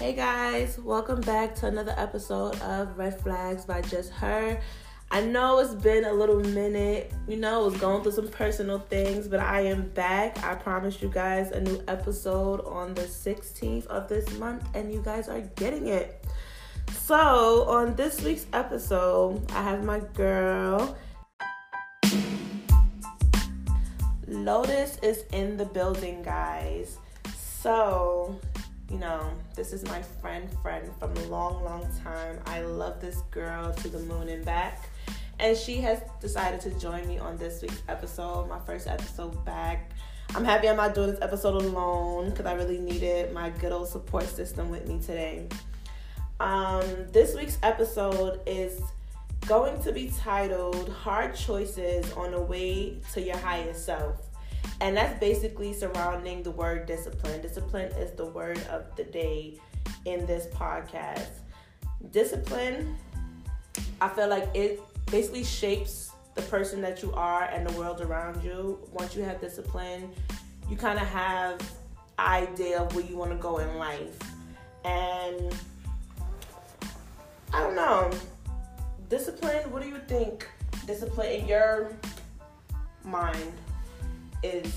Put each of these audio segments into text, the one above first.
Hey guys, welcome back to another episode of Red Flags by Just Her. I know it's been a little minute, you know, I was going through some personal things, but I am back. I promised you guys a new episode on the 16th of this month, and you guys are getting it. So, on this week's episode, I have my girl. Lotus is in the building, guys. So, you know, this is my friend, friend from a long, long time. I love this girl to the moon and back. And she has decided to join me on this week's episode, my first episode back. I'm happy I'm not doing this episode alone because I really needed my good old support system with me today. Um, this week's episode is going to be titled Hard Choices on the Way to Your Highest Self. And that's basically surrounding the word discipline. Discipline is the word of the day in this podcast. Discipline, I feel like it basically shapes the person that you are and the world around you. Once you have discipline, you kind of have idea of where you want to go in life. And I don't know. Discipline, what do you think discipline in your mind is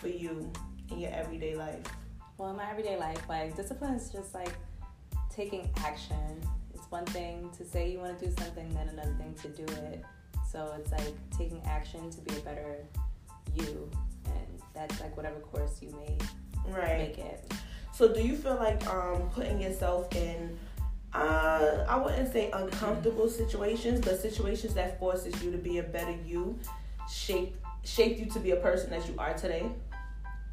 for you in your everyday life? Well, in my everyday life, like discipline is just like taking action. It's one thing to say you want to do something, then another thing to do it. So it's like taking action to be a better you, and that's like whatever course you may right. make it. So do you feel like um, putting yourself in uh, I wouldn't say uncomfortable situations, but situations that forces you to be a better you, shape shape you to be a person that you are today?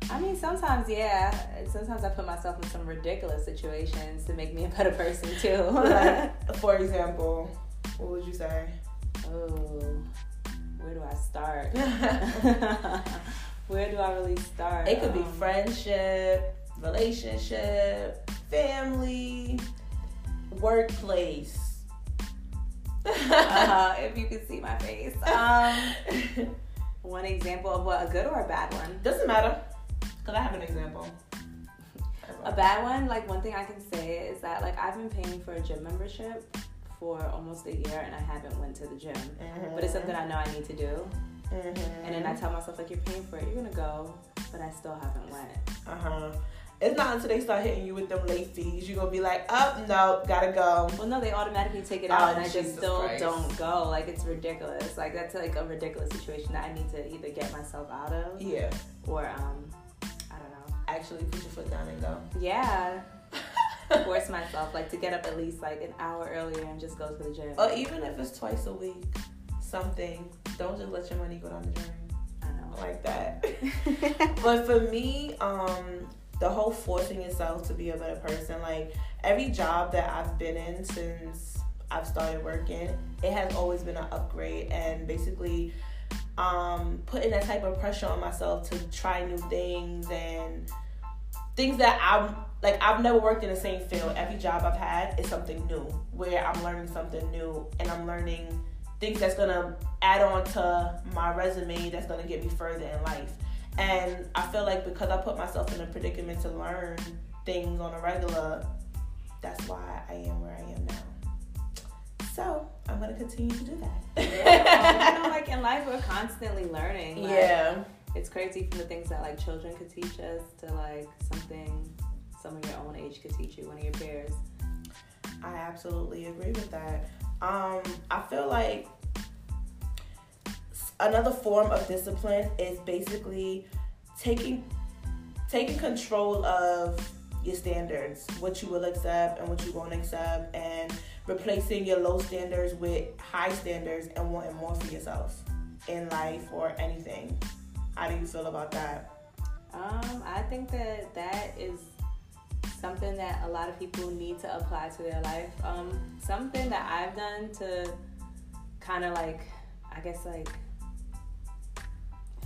I mean, sometimes, yeah. Sometimes I put myself in some ridiculous situations to make me a better person too. like, for example, what would you say? Oh, where do I start? where do I really start? It could um, be friendship, relationship, family, workplace. uh, if you can see my face. Um, one example of what a good or a bad one? Doesn't matter, cause I have an example. A bad one, like one thing I can say is that like I've been paying for a gym membership for almost a year and I haven't went to the gym, mm-hmm. but it's something I know I need to do. Mm-hmm. And then I tell myself like you're paying for it, you're gonna go, but I still haven't went. Uh huh. It's not until they start hitting you with them late fees you're gonna be like, oh no, gotta go. Well, no, they automatically take it out, oh, and I Jesus just still Christ. don't go. Like it's ridiculous. Like that's like a ridiculous situation that I need to either get myself out of, yeah, or um, I don't know, actually put your foot down and go. Yeah. Force myself like to get up at least like an hour earlier and just go to the gym. Or even if it's twice a week, something. Don't just let your money go down the drain. I know. Like that. but for me, um, the whole forcing yourself to be a better person. Like every job that i've been in since i've started working it has always been an upgrade and basically um, putting that type of pressure on myself to try new things and things that i'm like i've never worked in the same field. Every job i've had is something new where i'm learning something new and i'm learning things that's gonna add on to my resume that's gonna get me further in life and I feel like because I put myself in a predicament to learn things on a regular, that's why I am where I am now. So I'm gonna continue to do that. yeah, you know, like in life, we're constantly learning. Like, yeah, it's crazy from the things that like children could teach us to like something someone your own age could teach you, one of your peers. I absolutely agree with that. Um, I feel like another form of discipline is basically taking taking control of your standards, what you will accept and what you won't accept, and replacing your low standards with high standards and wanting more for yourself in life or anything. How do you feel about that? Um, I think that that is something that a lot of people need to apply to their life. Um, something that I've done to kind of like, I guess like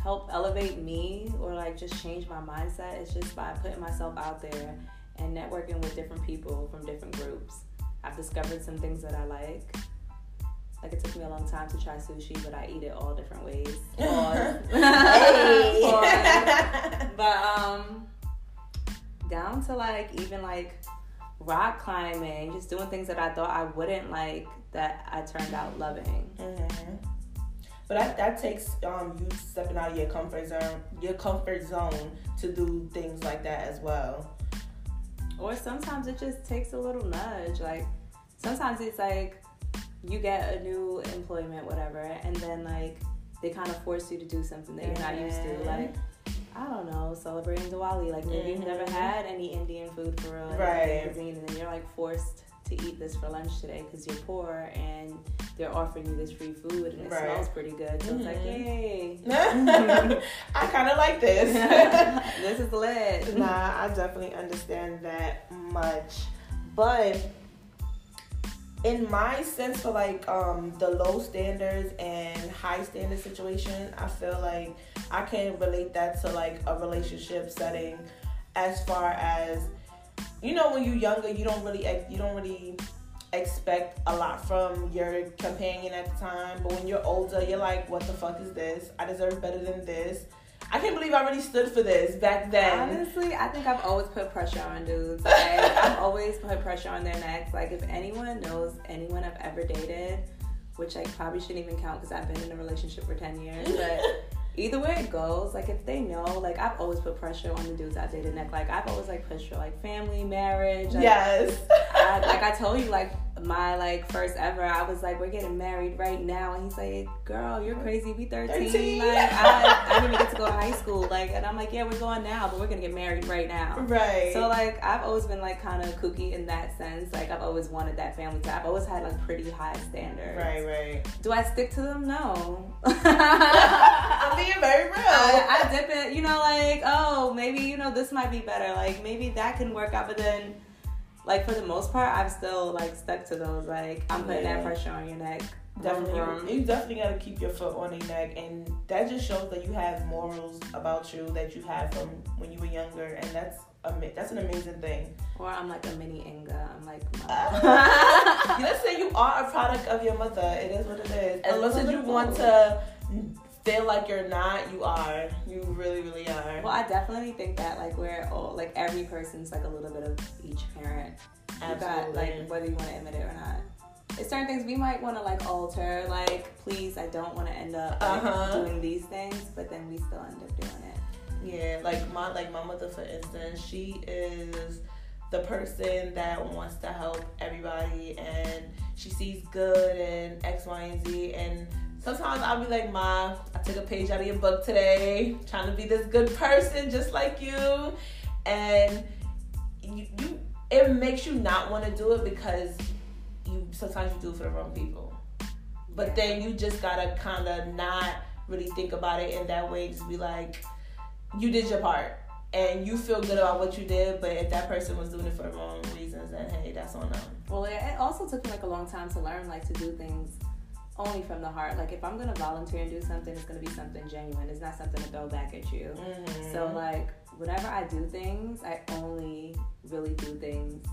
help elevate me or like just change my mindset is just by putting myself out there and networking with different people from different groups. I've discovered some things that I like. Like it took me a long time to try sushi, but I eat it all different ways. but um, down to like even like rock climbing, just doing things that I thought I wouldn't like that I turned out loving. Mm-hmm. But that, that takes um, you stepping out of your comfort zone, your comfort zone to do things like that as well. Or sometimes it just takes a little nudge. Like sometimes it's like you get a new employment, whatever, and then like they kind of force you to do something that you're not used to. Like I don't know, celebrating Diwali. Like maybe mm-hmm. you've never mm-hmm. had any Indian food for real, right? and then you're like forced to eat this for lunch today because you're poor and they're offering you this free food and it right. smells pretty good. So mm-hmm. it's like, mm-hmm. yay! I kind of like this. this is lit. Nah, I definitely understand that much, but in my sense for like um the low standards and high standard situation i feel like i can relate that to like a relationship setting as far as you know when you're younger you don't really you don't really expect a lot from your companion at the time but when you're older you're like what the fuck is this i deserve better than this I can't believe I really stood for this back then. Honestly, I think I've always put pressure on dudes. Like, I've always put pressure on their necks. Like, if anyone knows anyone I've ever dated, which I probably shouldn't even count because I've been in a relationship for 10 years, but either way it goes, like if they know, like I've always put pressure on the dudes I dated. Like, like I've always like pushed for like family, marriage. Like, yes. I, like I told you, like my like first ever, I was like, we're getting married right now, and he's like, girl, you're crazy. We 13. 13. Like I, I didn't even get to go to high school. Like, and I'm like, yeah, we're going now, but we're gonna get married right now. Right. So like I've always been like kind of kooky in that sense. Like I've always wanted that family time. I've always had like pretty high standards. Right, right. Do I stick to them? No. I'm being very real. I, I dip it, you know, like oh maybe you know this might be better. Like maybe that can work out, but then like for the most part, I've still like stuck to those. Like I'm putting yeah. that pressure on your neck. Definitely, you, you definitely got to keep your foot on your neck, and that just shows that you have morals about you that you had from when you were younger, and that's a that's an amazing thing. Or I'm like a mini Inga. I'm like, let's say you are a product of your mother. It is what it is. Much as you want to feel like you're not, you are. You really, really are. Well, I definitely think that like we're all like every person's like a little bit of each parent. Absolutely. Got, like whether you want to admit it or not. It's certain things we might want to like alter. Like, please, I don't want to end up like, uh-huh. doing these things, but then we still end up doing it. Yeah, like my like my mother, for instance, she is the person that wants to help everybody and she sees good in X, Y, and Z and sometimes I'll be like, Ma, I took a page out of your book today, trying to be this good person just like you. And you, you it makes you not want to do it because you sometimes you do it for the wrong people. But then you just gotta kinda not really think about it in that way, just be like, you did your part. And you feel good about what you did, but if that person was doing it for the wrong reasons, then hey, that's on them. Well, it also took me like a long time to learn like to do things only from the heart. Like if I'm gonna volunteer and do something, it's gonna be something genuine. It's not something to throw back at you. Mm-hmm. So like whenever I do things, I only really do things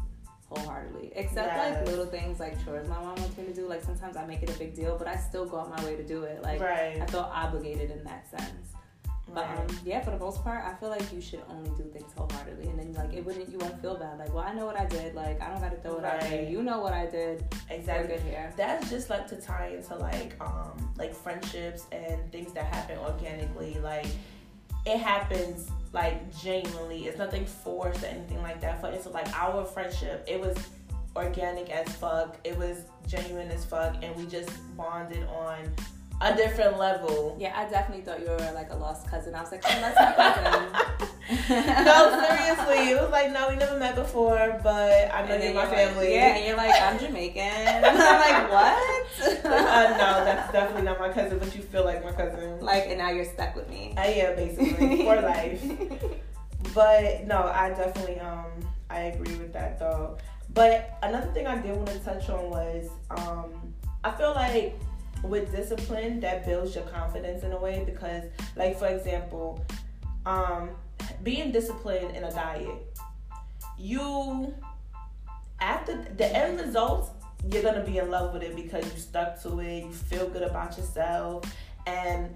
wholeheartedly. Except yes. like little things like chores my mom wants me to do. Like sometimes I make it a big deal, but I still go out my way to do it. Like right. I feel obligated in that sense. But um, yeah, for the most part, I feel like you should only do things wholeheartedly, and then like it wouldn't, you won't feel bad. Like, well, I know what I did. Like, I don't got to throw it right. out there. You know what I did. Exactly. good here. That's just like to tie into like um like friendships and things that happen organically. Like it happens like genuinely. It's nothing forced or anything like that. For instance, like our friendship, it was organic as fuck. It was genuine as fuck, and we just bonded on a different level. Yeah, I definitely thought you were like a lost cousin. I was like, oh, that's my cousin. no, seriously. It was like, no, we never met before, but I know you're my family. Like, yeah, and you're like, I'm Jamaican. And I'm like, what? uh, no, that's definitely not my cousin, but you feel like my cousin. Like, and now you're stuck with me. I am, basically, for life. But no, I definitely, um, I agree with that though. But another thing I did want to touch on was, um, I feel like with discipline that builds your confidence in a way because like for example um being disciplined in a diet you after the end results you're gonna be in love with it because you stuck to it you feel good about yourself. And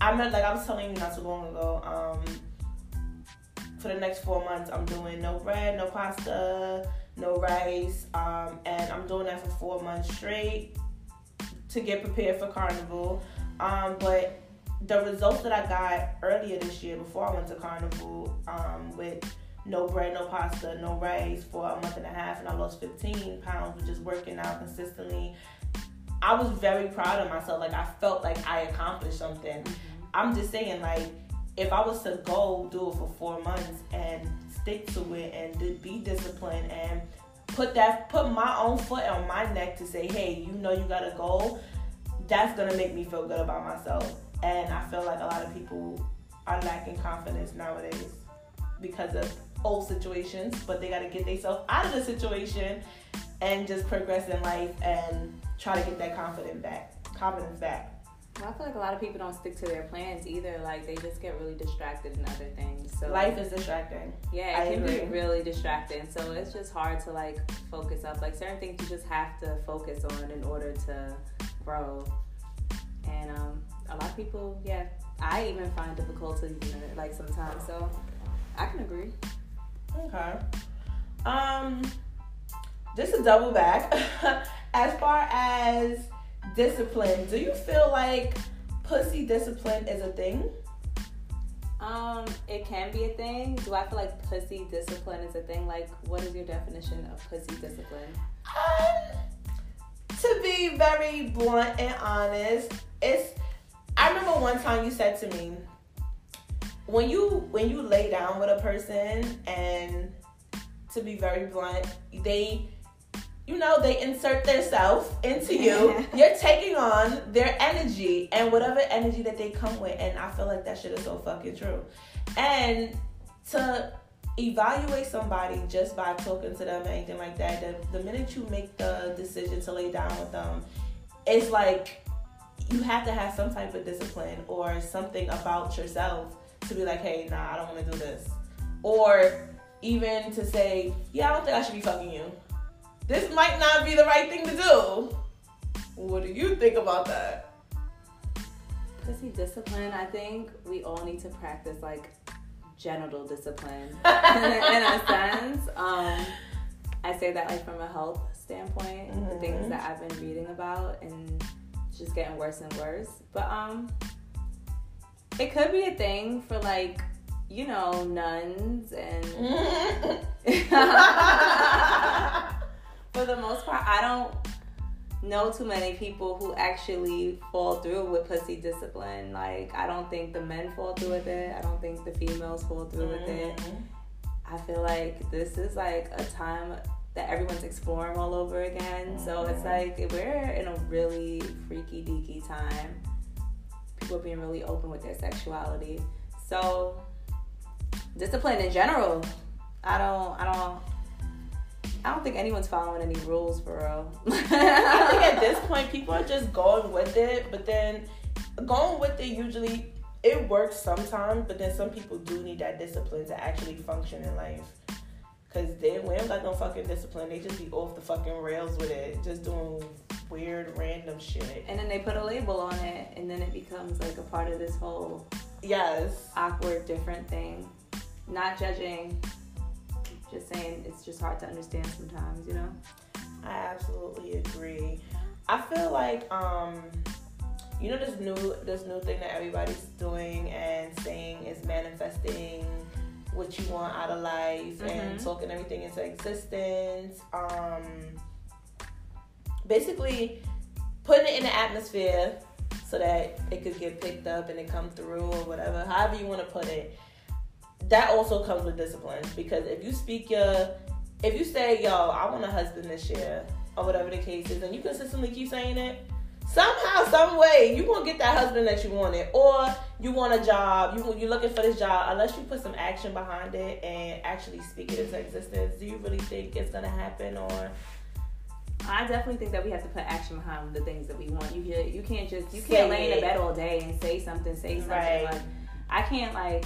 i remember like i was telling you not too long ago um for the next four months i'm doing no bread no pasta no rice, um, and I'm doing that for four months straight to get prepared for carnival. Um, but the results that I got earlier this year before I went to carnival um, with no bread, no pasta, no rice for a month and a half, and I lost 15 pounds with just working out consistently. I was very proud of myself. Like I felt like I accomplished something. Mm-hmm. I'm just saying, like if I was to go do it for four months and stick to it and be disciplined and put that put my own foot on my neck to say, hey, you know you got a goal. That's gonna make me feel good about myself. And I feel like a lot of people are lacking confidence nowadays because of old situations, but they got to get themselves out of the situation and just progress in life and try to get that confidence back. Confidence back. Well, I feel like a lot of people don't stick to their plans either. Like they just get really distracted in other things. So life is distracting. Yeah, it I can agree. be really distracting. So it's just hard to like focus up. Like certain things you just have to focus on in order to grow. And um, a lot of people, yeah, I even find difficulty in it like sometimes. So I can agree. Okay. Um, just a double back. as far as discipline, do you feel like pussy discipline is a thing? Um, it can be a thing. Do I feel like pussy discipline is a thing? Like, what is your definition of pussy discipline? Um, to be very blunt and honest, it's. I remember one time you said to me, when you when you lay down with a person and to be very blunt, they you know, they insert their self into you. You're taking on their energy and whatever energy that they come with. And I feel like that shit is so fucking true. And to evaluate somebody just by talking to them or anything like that, the, the minute you make the decision to lay down with them, it's like you have to have some type of discipline or something about yourself to be like, hey, nah, I don't want to do this. Or even to say, yeah, I don't think I should be fucking you. This might not be the right thing to do. What do you think about that? Pussy discipline, I think we all need to practice like genital discipline in a sense. Um, I say that like from a health standpoint, mm-hmm. the things that I've been reading about and just getting worse and worse. But um it could be a thing for like you know nuns and for the most part i don't know too many people who actually fall through with pussy discipline like i don't think the men fall through with it i don't think the females fall through mm-hmm. with it mm-hmm. i feel like this is like a time that everyone's exploring all over again mm-hmm. so it's mm-hmm. like we're in a really freaky deaky time people are being really open with their sexuality. So discipline in general, I don't I don't I don't think anyone's following any rules for real. I think at this point people are just going with it, but then going with it usually it works sometimes, but then some people do need that discipline to actually function in life. Cause they we don't got no fucking discipline. They just be off the fucking rails with it, just doing weird random shit. And then they put a label on it, and then it becomes like a part of this whole yes awkward different thing. Not judging, just saying it's just hard to understand sometimes, you know. I absolutely agree. I feel like um you know this new this new thing that everybody's doing and saying is manifesting what you want out of life mm-hmm. and talking everything into existence. Um, basically, putting it in the atmosphere so that it could get picked up and it come through or whatever, however you want to put it. That also comes with discipline because if you speak your, if you say, "Yo, I want a husband this year," or whatever the case is, and you consistently keep saying it, somehow, some way, you gonna get that husband that you wanted, or you want a job, you you're looking for this job. Unless you put some action behind it and actually speak it into existence, do you really think it's gonna happen, or? I definitely think that we have to put action behind the things that we want. You can, you can't just you can't lay in the bed all day and say something, say something. Right. Like I can't like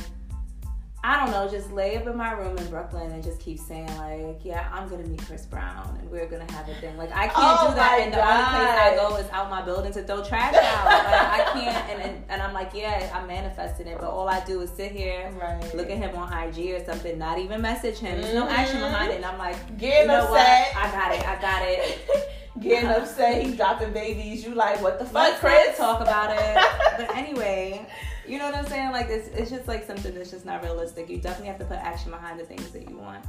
I don't know, just lay up in my room in Brooklyn and just keep saying like, yeah, I'm gonna meet Chris Brown and we're gonna have a thing. Like I can't oh do that, and God. the only place I go is out my building to throw trash out. like I can't, and, and, and I'm like, yeah, I'm manifesting it, but all I do is sit here, right. look at him on IG or something, not even message him. There's no action mm-hmm. behind it, and I'm like, getting you know upset. What? I got it, I got it. Getting upset, he's dropping babies. You like, what the fuck, Let's Chris? Talk about it. but anyway. You know what I'm saying? Like it's it's just like something that's just not realistic. You definitely have to put action behind the things that you want.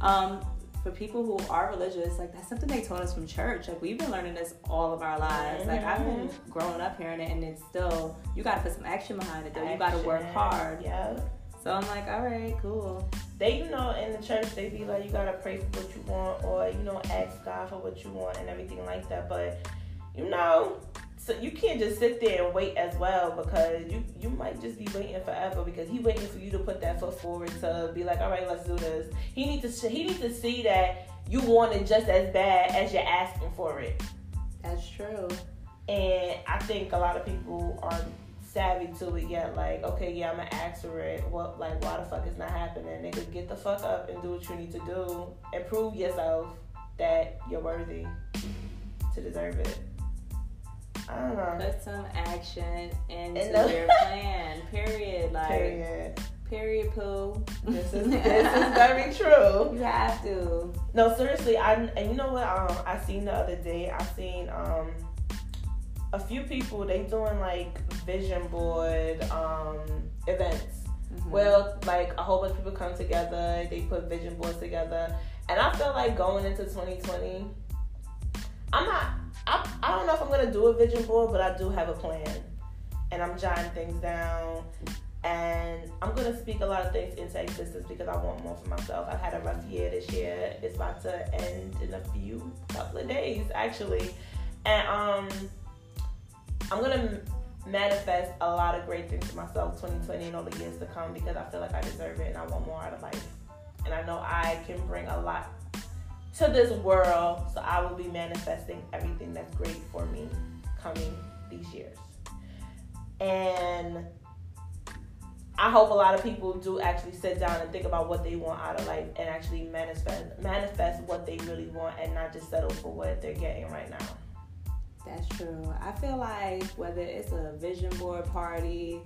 Um, for people who are religious, like that's something they taught us from church. Like we've been learning this all of our lives. Like I've been mm-hmm. growing up hearing it, and it's still you got to put some action behind it. Though action. you got to work hard. Yeah. So I'm like, all right, cool. They, you know, in the church, they be like, you gotta pray for what you want, or you know, ask God for what you want, and everything like that. But you know, so you can't just sit there and wait as well because you you might just be waiting forever because he waiting for you to put that foot forward to be like all right let's do this. He needs to he needs to see that you want it just as bad as you're asking for it. That's true. And i think a lot of people aren't savvy to it yet like okay yeah i'm gonna ask for it. What like why the fuck is not happening? Nigga get the fuck up and do what you need to do and prove yourself that you're worthy to deserve it. I don't know. Put some action into your plan. Period. Like period. Period. Poo. This is this is very true. You have to. No, seriously. I and you know what? Um, I seen the other day. I seen um a few people. They doing like vision board um events. Mm-hmm. Well, like a whole bunch of people come together. They put vision boards together, and I feel like going into 2020. I'm not I, gonna do a vision board, but I do have a plan, and I'm jotting things down, and I'm gonna speak a lot of things into existence because I want more for myself. I've had a rough year this year. It's about to end in a few couple of days actually, and um, I'm gonna manifest a lot of great things for myself 2020 and all the years to come because I feel like I deserve it and I want more out of life. And I know I can bring a lot to this world. So I will be manifesting everything that's great for me coming these years. And I hope a lot of people do actually sit down and think about what they want out of life and actually manifest manifest what they really want and not just settle for what they're getting right now. That's true. I feel like whether it's a vision board party,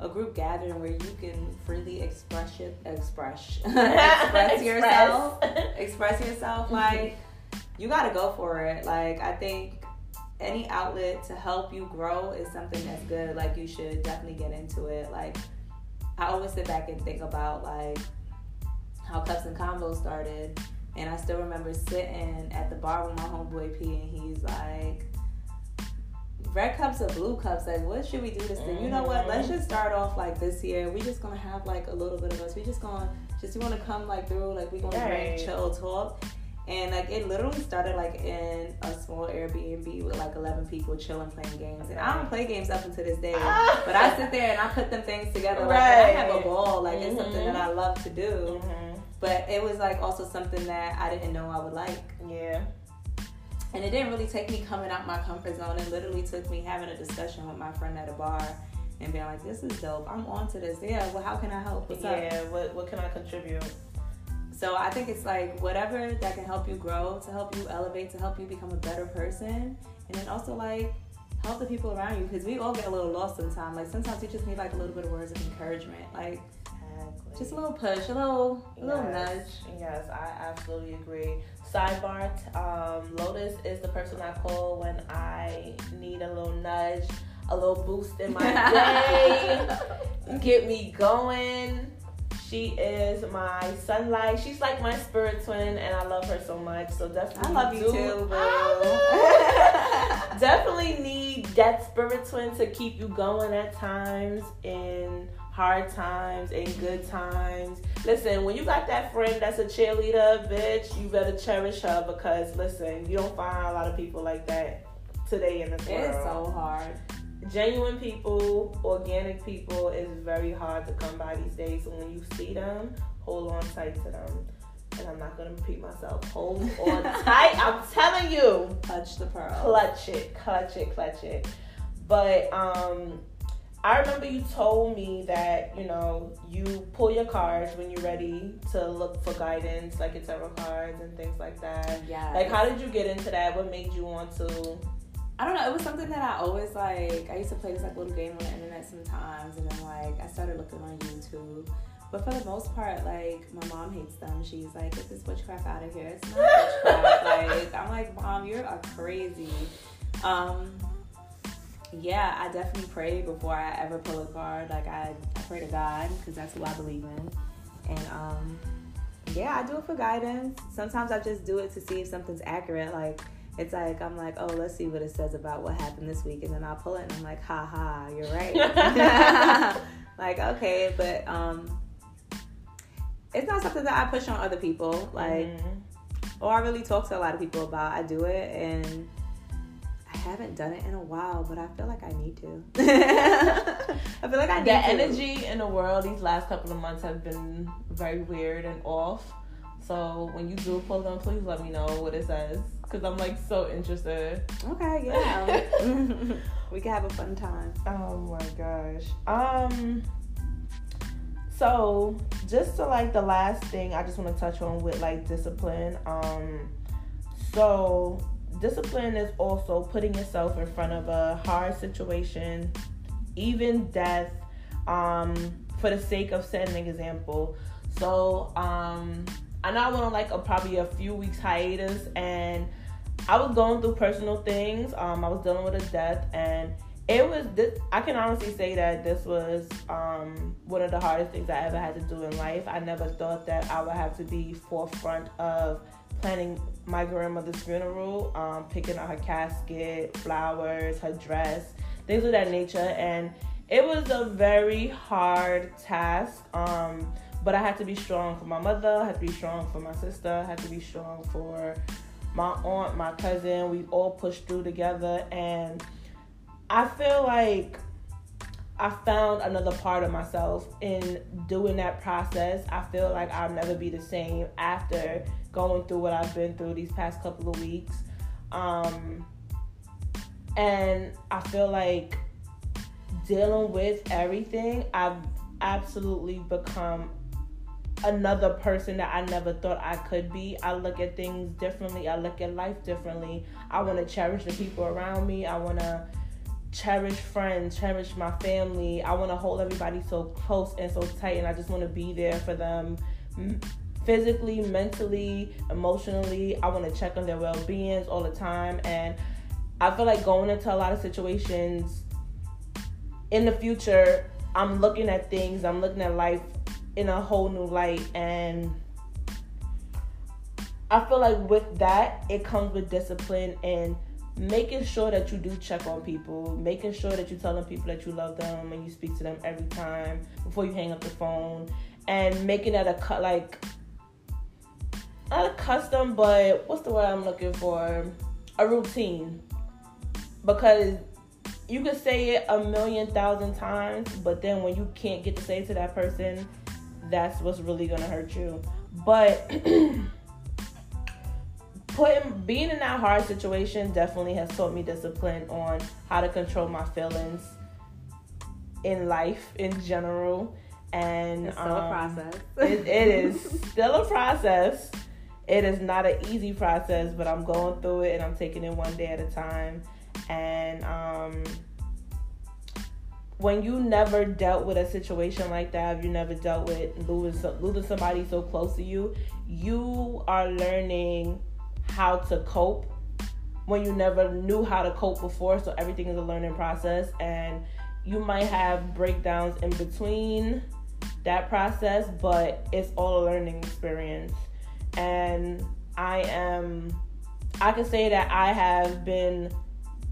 a group gathering where you can freely express it, express, express yourself, express yourself, mm-hmm. like you got to go for it. Like I think any outlet to help you grow is something that's good. Like you should definitely get into it. Like I always sit back and think about like how Cups and Combos started. And I still remember sitting at the bar with my homeboy P, and he's like, red cups or blue cups. Like, what should we do this thing? You know what? Let's just start off like this year. We just gonna have like a little bit of us. We just gonna just you wanna come like through. Like we gonna right. drink, chill, talk. And like it literally started like in a small Airbnb with like eleven people chilling playing games. And I don't play games up until this day, but I sit there and I put them things together. Like right. I have a ball. Like mm-hmm. it's something that I mm-hmm. love to do. Mm-hmm. But it was like also something that I didn't know I would like. Yeah. And it didn't really take me coming out my comfort zone. It literally took me having a discussion with my friend at a bar and being like, "This is dope. I'm on to this. Yeah. Well, how can I help? What's yeah. Up? What What can I contribute?" So I think it's like whatever that can help you grow, to help you elevate, to help you become a better person, and then also like help the people around you because we all get a little lost sometimes. Like sometimes you just need like a little bit of words of encouragement, like exactly. just a little push, a little, a yes. little nudge. Yes, I absolutely agree. Sidebar: um, Lotus is the person I call when I need a little nudge, a little boost in my day, get me going. She is my sunlight. She's like my spirit twin, and I love her so much. So definitely, I love you do. too, boo. definitely need that spirit twin to keep you going at times in hard times and good times. Listen, when you got that friend that's a cheerleader, bitch, you better cherish her because listen, you don't find a lot of people like that today in this world. It's so hard. Genuine people, organic people is very hard to come by these days. So when you see them, hold on tight to them. And I'm not gonna repeat myself. Hold on tight. I'm telling you. Clutch the pearl. Clutch it, clutch it, clutch it. But um I remember you told me that you know you pull your cards when you're ready to look for guidance, like your tarot cards and things like that. Yeah. Like, how did you get into that? What made you want to? I don't know. It was something that I always like. I used to play this like little game on the internet sometimes, and then like I started looking on YouTube. But for the most part, like my mom hates them. She's like, "Get this witchcraft out of here. It's not witchcraft." like I'm like, "Mom, you're a crazy." Um, yeah, I definitely pray before I ever pull a card. Like I, I pray to God because that's who I believe in, and um, yeah, I do it for guidance. Sometimes I just do it to see if something's accurate. Like it's like I'm like, oh, let's see what it says about what happened this week, and then I'll pull it, and I'm like, ha ha, you're right. like okay, but um, it's not something that I push on other people, like, mm-hmm. or I really talk to a lot of people about. I do it, and haven't done it in a while, but I feel like I need to. I feel like I need the to. energy in the world these last couple of months have been very weird and off. So when you do pull them, please let me know what it says because I'm like so interested. Okay, yeah, we can have a fun time. Oh my gosh. Um. So, just to like the last thing I just want to touch on with like discipline. Um, so discipline is also putting yourself in front of a hard situation, even death, um, for the sake of setting an example. So, um, I know I went on like a probably a few weeks hiatus, and I was going through personal things. Um, I was dealing with a death, and it was this i can honestly say that this was um, one of the hardest things i ever had to do in life i never thought that i would have to be forefront of planning my grandmother's funeral um, picking out her casket flowers her dress things of that nature. And it was a very hard task um, but i had to be strong for my mother i had to be strong for my sister i had to be strong for my aunt my cousin. We all pushed through together and I feel like I found another part of myself in doing that process. I feel like I'll never be the same after going through what I've been through these past couple of weeks. Um, and I feel like dealing with everything, I've absolutely become another person that I never thought I could be. I look at things differently. I look at life differently. I want to cherish the people around me. I want to cherish friends, cherish my family. I want to hold everybody so close and so tight, and I just want to be there for them physically, mentally, emotionally. I want to check on their well beings all the time. And I feel like going into a lot of situations in the future, I'm looking at things, I'm looking at life in a whole new light. And I feel like with that, it comes with discipline and making sure that you do check on people, making sure that you're telling people that you love them and you speak to them every time before you hang up the phone, and making that a cut like not a custom, but what's the word I'm looking for? A routine. Because you can say it a million thousand times, but then when you can't get to say to that person, that's what's really gonna hurt you. But putting being in that hard situation definitely has taught me discipline on how to control my feelings in life in general. And it's still um, a process. it, it is still a process. It is not an easy process but i'm going through it and i'm taking it one day at a time. And um, when you never dealt with a situation like that, you never dealt with losing losing somebody so close to you, you are learning how to cope when you never knew how to cope before. So everything is a learning process, and you might have breakdowns in between that process, but it's all a learning experience. And I am, I can say that I have been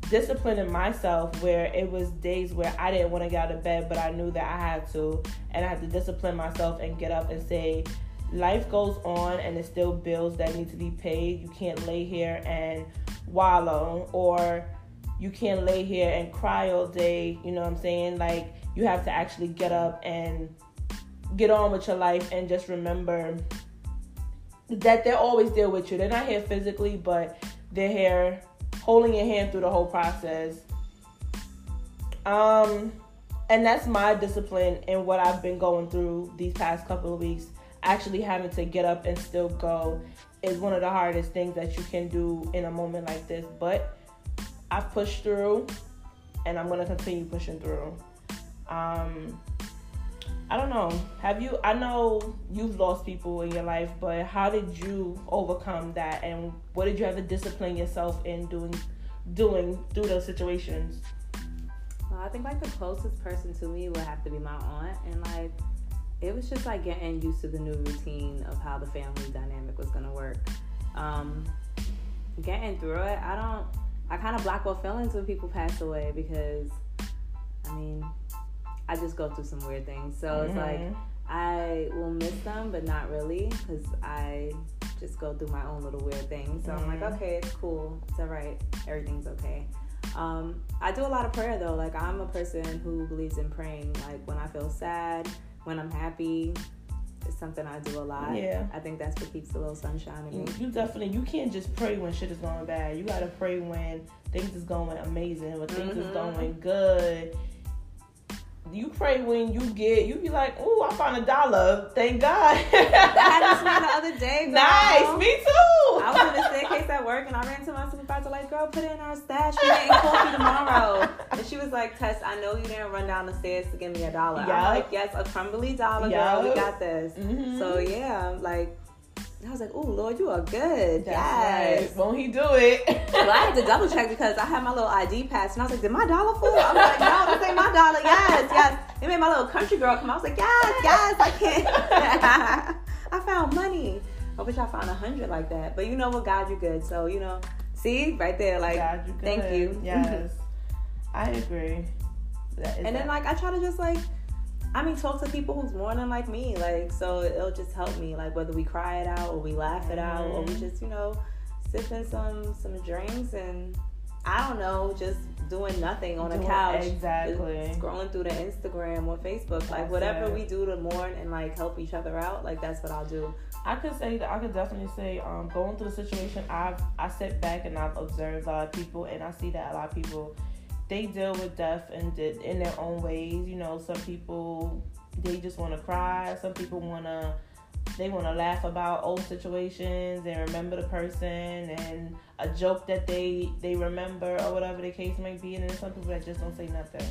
disciplining myself where it was days where I didn't want to get out of bed, but I knew that I had to, and I had to discipline myself and get up and say, life goes on and there's still bills that need to be paid. You can't lay here and wallow or you can't lay here and cry all day. You know what I'm saying? Like you have to actually get up and get on with your life and just remember that they're always there with you. They're not here physically, but they're here holding your hand through the whole process. Um and that's my discipline and what I've been going through these past couple of weeks. Actually, having to get up and still go is one of the hardest things that you can do in a moment like this. But I've pushed through, and I'm gonna continue pushing through. Um, I don't know. Have you? I know you've lost people in your life, but how did you overcome that? And what did you to discipline yourself in doing, doing through those situations? Well, I think like the closest person to me would have to be my aunt, and like it was just like getting used to the new routine of how the family dynamic was gonna work. Um, getting through it, I don't. I kind of block off feelings when people pass away because, I mean, I just go through some weird things. So mm-hmm. it's like mm-hmm. I will miss them, but not really because I just go through my own little weird things. So mm-hmm. I'm like, mm-hmm. okay, it's cool, it's all right, everything's okay. Um, I do a lot of prayer though. Like I'm a person who believes in praying. Like when I feel sad, when I'm happy, it's something I do a lot. Yeah. I think that's what keeps the little sunshine in me. You definitely you can't just pray when shit is going bad. You gotta pray when things is going amazing, when things mm-hmm. is going good you pray when you get you be like, oh, I found a dollar. Thank God. that happened to me the other day. Girl. Nice, me too. I was in a staircase at work and I ran to my supervisor like, girl, put it in our stash. We're getting coffee tomorrow. And she was like, Tess, I know you didn't run down the stairs to give me a dollar. Yep. I'm like, yes, a crumbly dollar, yep. girl. We got this. Mm-hmm. So yeah, like I was like, "Oh Lord, you are good." That's yes. Right. Won't he do it? well, I had to double check because I had my little ID pass, and I was like, "Did my dollar fall?" I was like, "No, this ain't my dollar." Yes, yes. It made my little country girl come. I was like, "Yes, yes, I can't." I found money. I wish I found a hundred like that, but you know what, God, you're good. So you know, see right there, like, God, thank you. Yes, I agree. and that. then like I try to just like I mean, talk to people who's mourning like me, like so it'll just help me, like whether we cry it out or we laugh it out or we mm-hmm. just, you know, sipping some some drinks and I don't know, just doing nothing on a couch, exactly, scrolling through the Instagram or Facebook, like that's whatever it. we do to mourn and like help each other out, like that's what I'll do. I could say that I could definitely say, um, going through the situation, I've I sit back and I've observed a lot of people, and I see that a lot of people they deal with death and in their own ways. You know, some people they just want to cry. Some people want to they want to laugh about old situations and remember the person and a joke that they they remember or whatever the case might be. And then some people that just don't say nothing.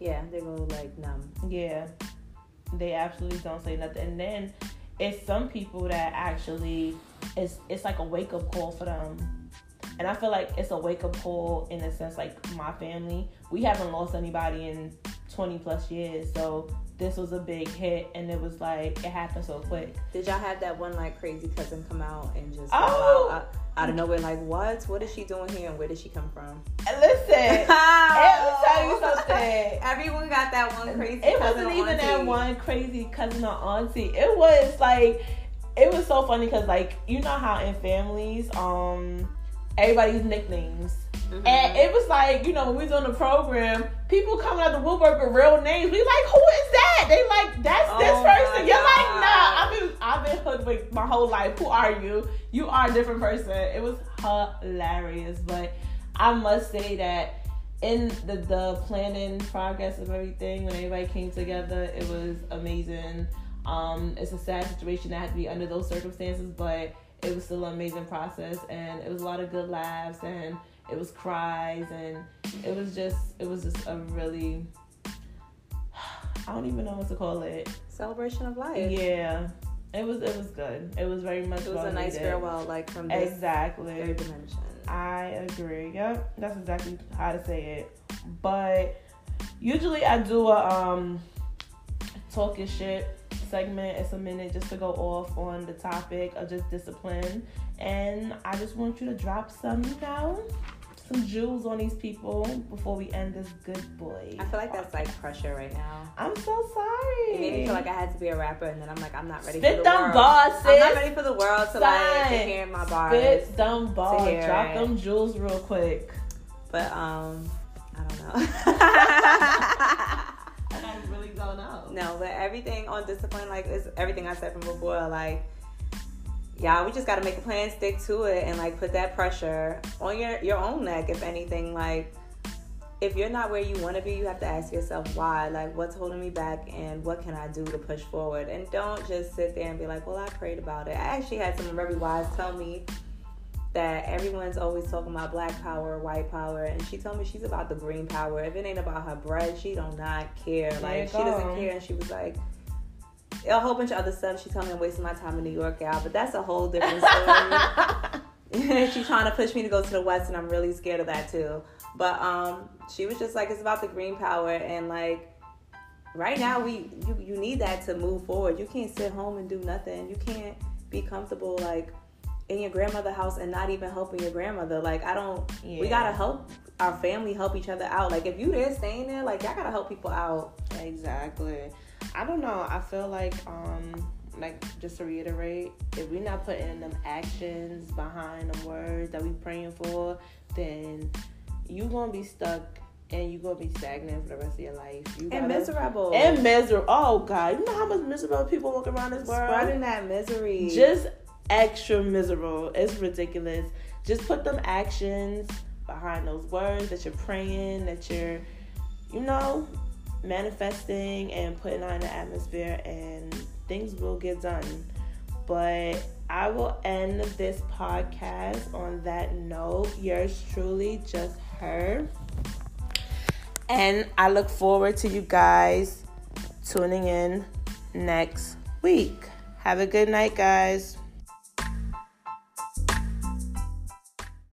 Yeah, they go like numb. Yeah, they absolutely don't say nothing. And then it's some people that actually it's it's like a wake up call for them and I feel like it's a wake up call in a sense, like my family, we haven't lost anybody in 20 plus years. So this was a big hit and it was like, it happened so quick. Did y'all have that one like crazy cousin come out and just oh. out, out, of nowhere, like, what? What is she doing here and where did she come from? Listen, let me tell you something. Everyone got that one crazy It wasn't even auntie. that one crazy cousin or auntie. It was like, it was so funny because, like, you know how in families, um, everybody's nicknames. Mm-hmm. And it was like, you know, when we was on the program, people coming out the woodwork with real names. We like, who is that? They like, that's oh this person. You're like, nah, I've been I've been hoodwinked my whole life. Who are you? You are a different person. It was hilarious. But I must say that in the, the planning progress of everything, when everybody came together, it was amazing. Um, it's a sad situation that had to be under those circumstances, but it was still an amazing process and it was a lot of good laughs and it was cries and it was just it was just a really I don't even know what to call it. Celebration of life. Yeah. It was it was good. It was very much. It was a nice farewell, like from this exactly third dimension. I agree. Yep, that's exactly how to say it. But usually I do a um talking shit segment. It's a minute just to go off on the topic of just discipline. And I just want you to drop some, you know, some jewels on these people before we end this good boy. I feel like that's like pressure right now. I'm so sorry. It made me feel like I had to be a rapper, and then I'm like, I'm not ready Spit for the world. Bars. I'm not ready for the world to like to hear my bars. Spit them bars. Drop them jewels real quick. But um, I don't know. don't know. No, but everything on discipline, like it's everything I said from before, like yeah, we just gotta make a plan, stick to it, and like put that pressure on your your own neck. If anything, like if you're not where you want to be, you have to ask yourself why. Like, what's holding me back, and what can I do to push forward? And don't just sit there and be like, "Well, I prayed about it." I actually had some very wise tell me that everyone's always talking about black power, white power, and she told me she's about the green power. If it ain't about her bread, she don't not care. Like she doesn't care, and she was like a whole bunch of other stuff. She told me I'm wasting my time in New York out, but that's a whole different story. she's trying to push me to go to the west, and I'm really scared of that too. But um, she was just like, it's about the green power, and like right now we you you need that to move forward. You can't sit home and do nothing. You can't be comfortable like in your grandmother house and not even helping your grandmother. Like I don't. Yeah. We gotta help our family help each other out. Like if you there staying there, like y'all gotta help people out. Exactly. I don't know. I feel like um like just to reiterate, if we're not putting them actions behind the words that we praying for, then you gonna be stuck and you're gonna be stagnant for the rest of your life. You and miserable. And miserable. Oh God, you know how much miserable people walk around this world? Spreading that misery. Just extra miserable. It's ridiculous. Just put them actions behind those words that you're praying, that you're, you know, manifesting and putting on the atmosphere, and things will get done. But I will end this podcast on that note. Yours truly, just her. And I look forward to you guys tuning in next week. Have a good night, guys.